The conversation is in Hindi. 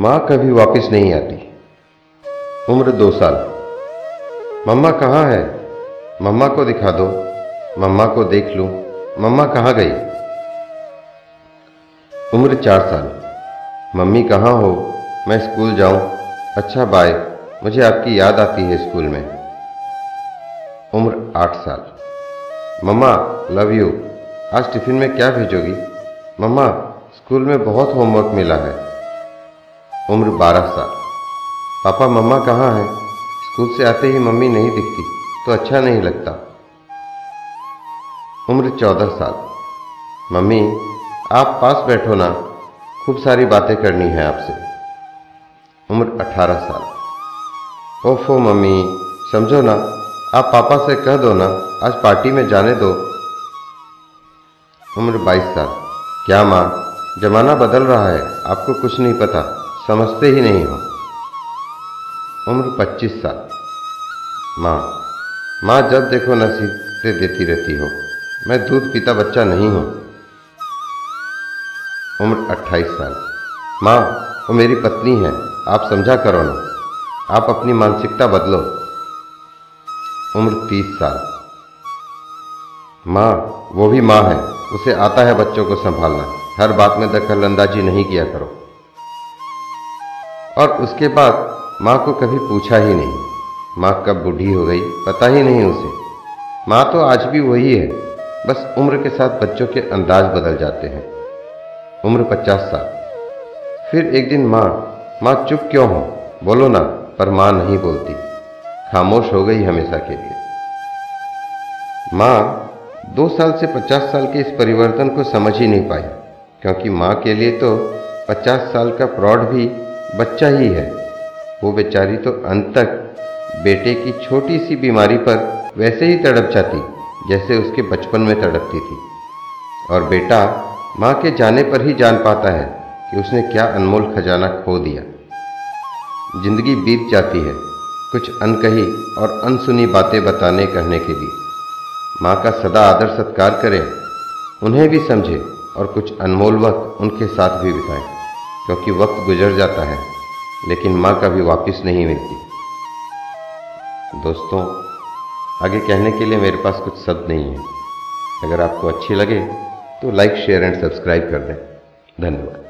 माँ कभी वापस नहीं आती। उम्र दो साल। मम्मा कहाँ है? मम्मा को दिखा दो। मम्मा को देख लूँ। मम्मा कहाँ गई? उम्र चार साल। मम्मी कहाँ हो? मैं स्कूल जाऊँ। अच्छा बाय मुझे आपकी याद आती है स्कूल में। उम्र आठ साल। मम्मा लव यू आज टिफ़िन में क्या भेजोगी? मम्मा, स्कूल में बहुत होमवर्क मिला है। उम्र बारह साल। पापा, मम्मा कहाँ हैं? स्कूल से आते ही मम्मी नहीं दिखती तो अच्छा नहीं लगता। उम्र चौदह साल। मम्मी, आप पास बैठो ना, खूब सारी बातें करनी है आपसे। उम्र अठारह साल। ओफो मम्मी, समझो ना, आप पापा से कह दो ना, आज पार्टी में जाने दो। उम्र बाईस साल। क्या माँ, जमाना बदल रहा है, आपको कुछ नहीं पता। समझते ही नहीं हो। उम्र पच्चीस साल। माँ माँ जब देखो नसीहतें देती रहती हो। मैं दूध पीता बच्चा नहीं हूँ। उम्र अट्ठाईस साल। माँ, वो मेरी पत्नी है। आप समझा करो ना। आप अपनी मानसिकता बदलो। उम्र तीस साल। माँ, वो भी माँ है। उसे आता है बच्चों को संभालना। हर बात में दखल अंदाजी नहीं किया करो। और उसके बाद माँ को कभी पूछा ही नहीं। माँ कब बूढ़ी हो गई, पता ही नहीं उसे। माँ तो आज भी वही है, बस उम्र के साथ बच्चों के अंदाज बदल जाते हैं। उम्र पचास साल। फिर एक दिन माँ माँ चुप क्यों हो? बोलो ना, पर माँ नहीं बोलती। खामोश हो गई हमेशा के लिए। माँ दो साल से पचास साल के इस परिवर्तन को समझ ही नहीं पाई, क्योंकि माँ के लिए तो पचास साल का प्रौढ़ भी बच्चा ही है। वो बेचारी तो अंत तक बेटे की छोटी सी बीमारी पर वैसे ही तड़प जाती, जैसे उसके बचपन में तड़पती थी। और बेटा माँ के जाने पर ही जान पाता है कि उसने क्या अनमोल खजाना खो दिया। ज़िंदगी बीत जाती है, कुछ अनकही और अनसुनी बातें बताने कहने के लिए। माँ का सदा आदर सत्कार करें, उन्हें भी समझें और कुछ अनमोल वक्त उनके साथ भी बिताएँ। क्योंकि वक्त गुजर जाता है, लेकिन माँ कभी वापस नहीं मिलती। दोस्तों, आगे कहने के लिए मेरे पास कुछ शब्द नहीं है। अगर आपको अच्छी लगे तो लाइक शेयर एंड सब्सक्राइब कर दें। धन्यवाद।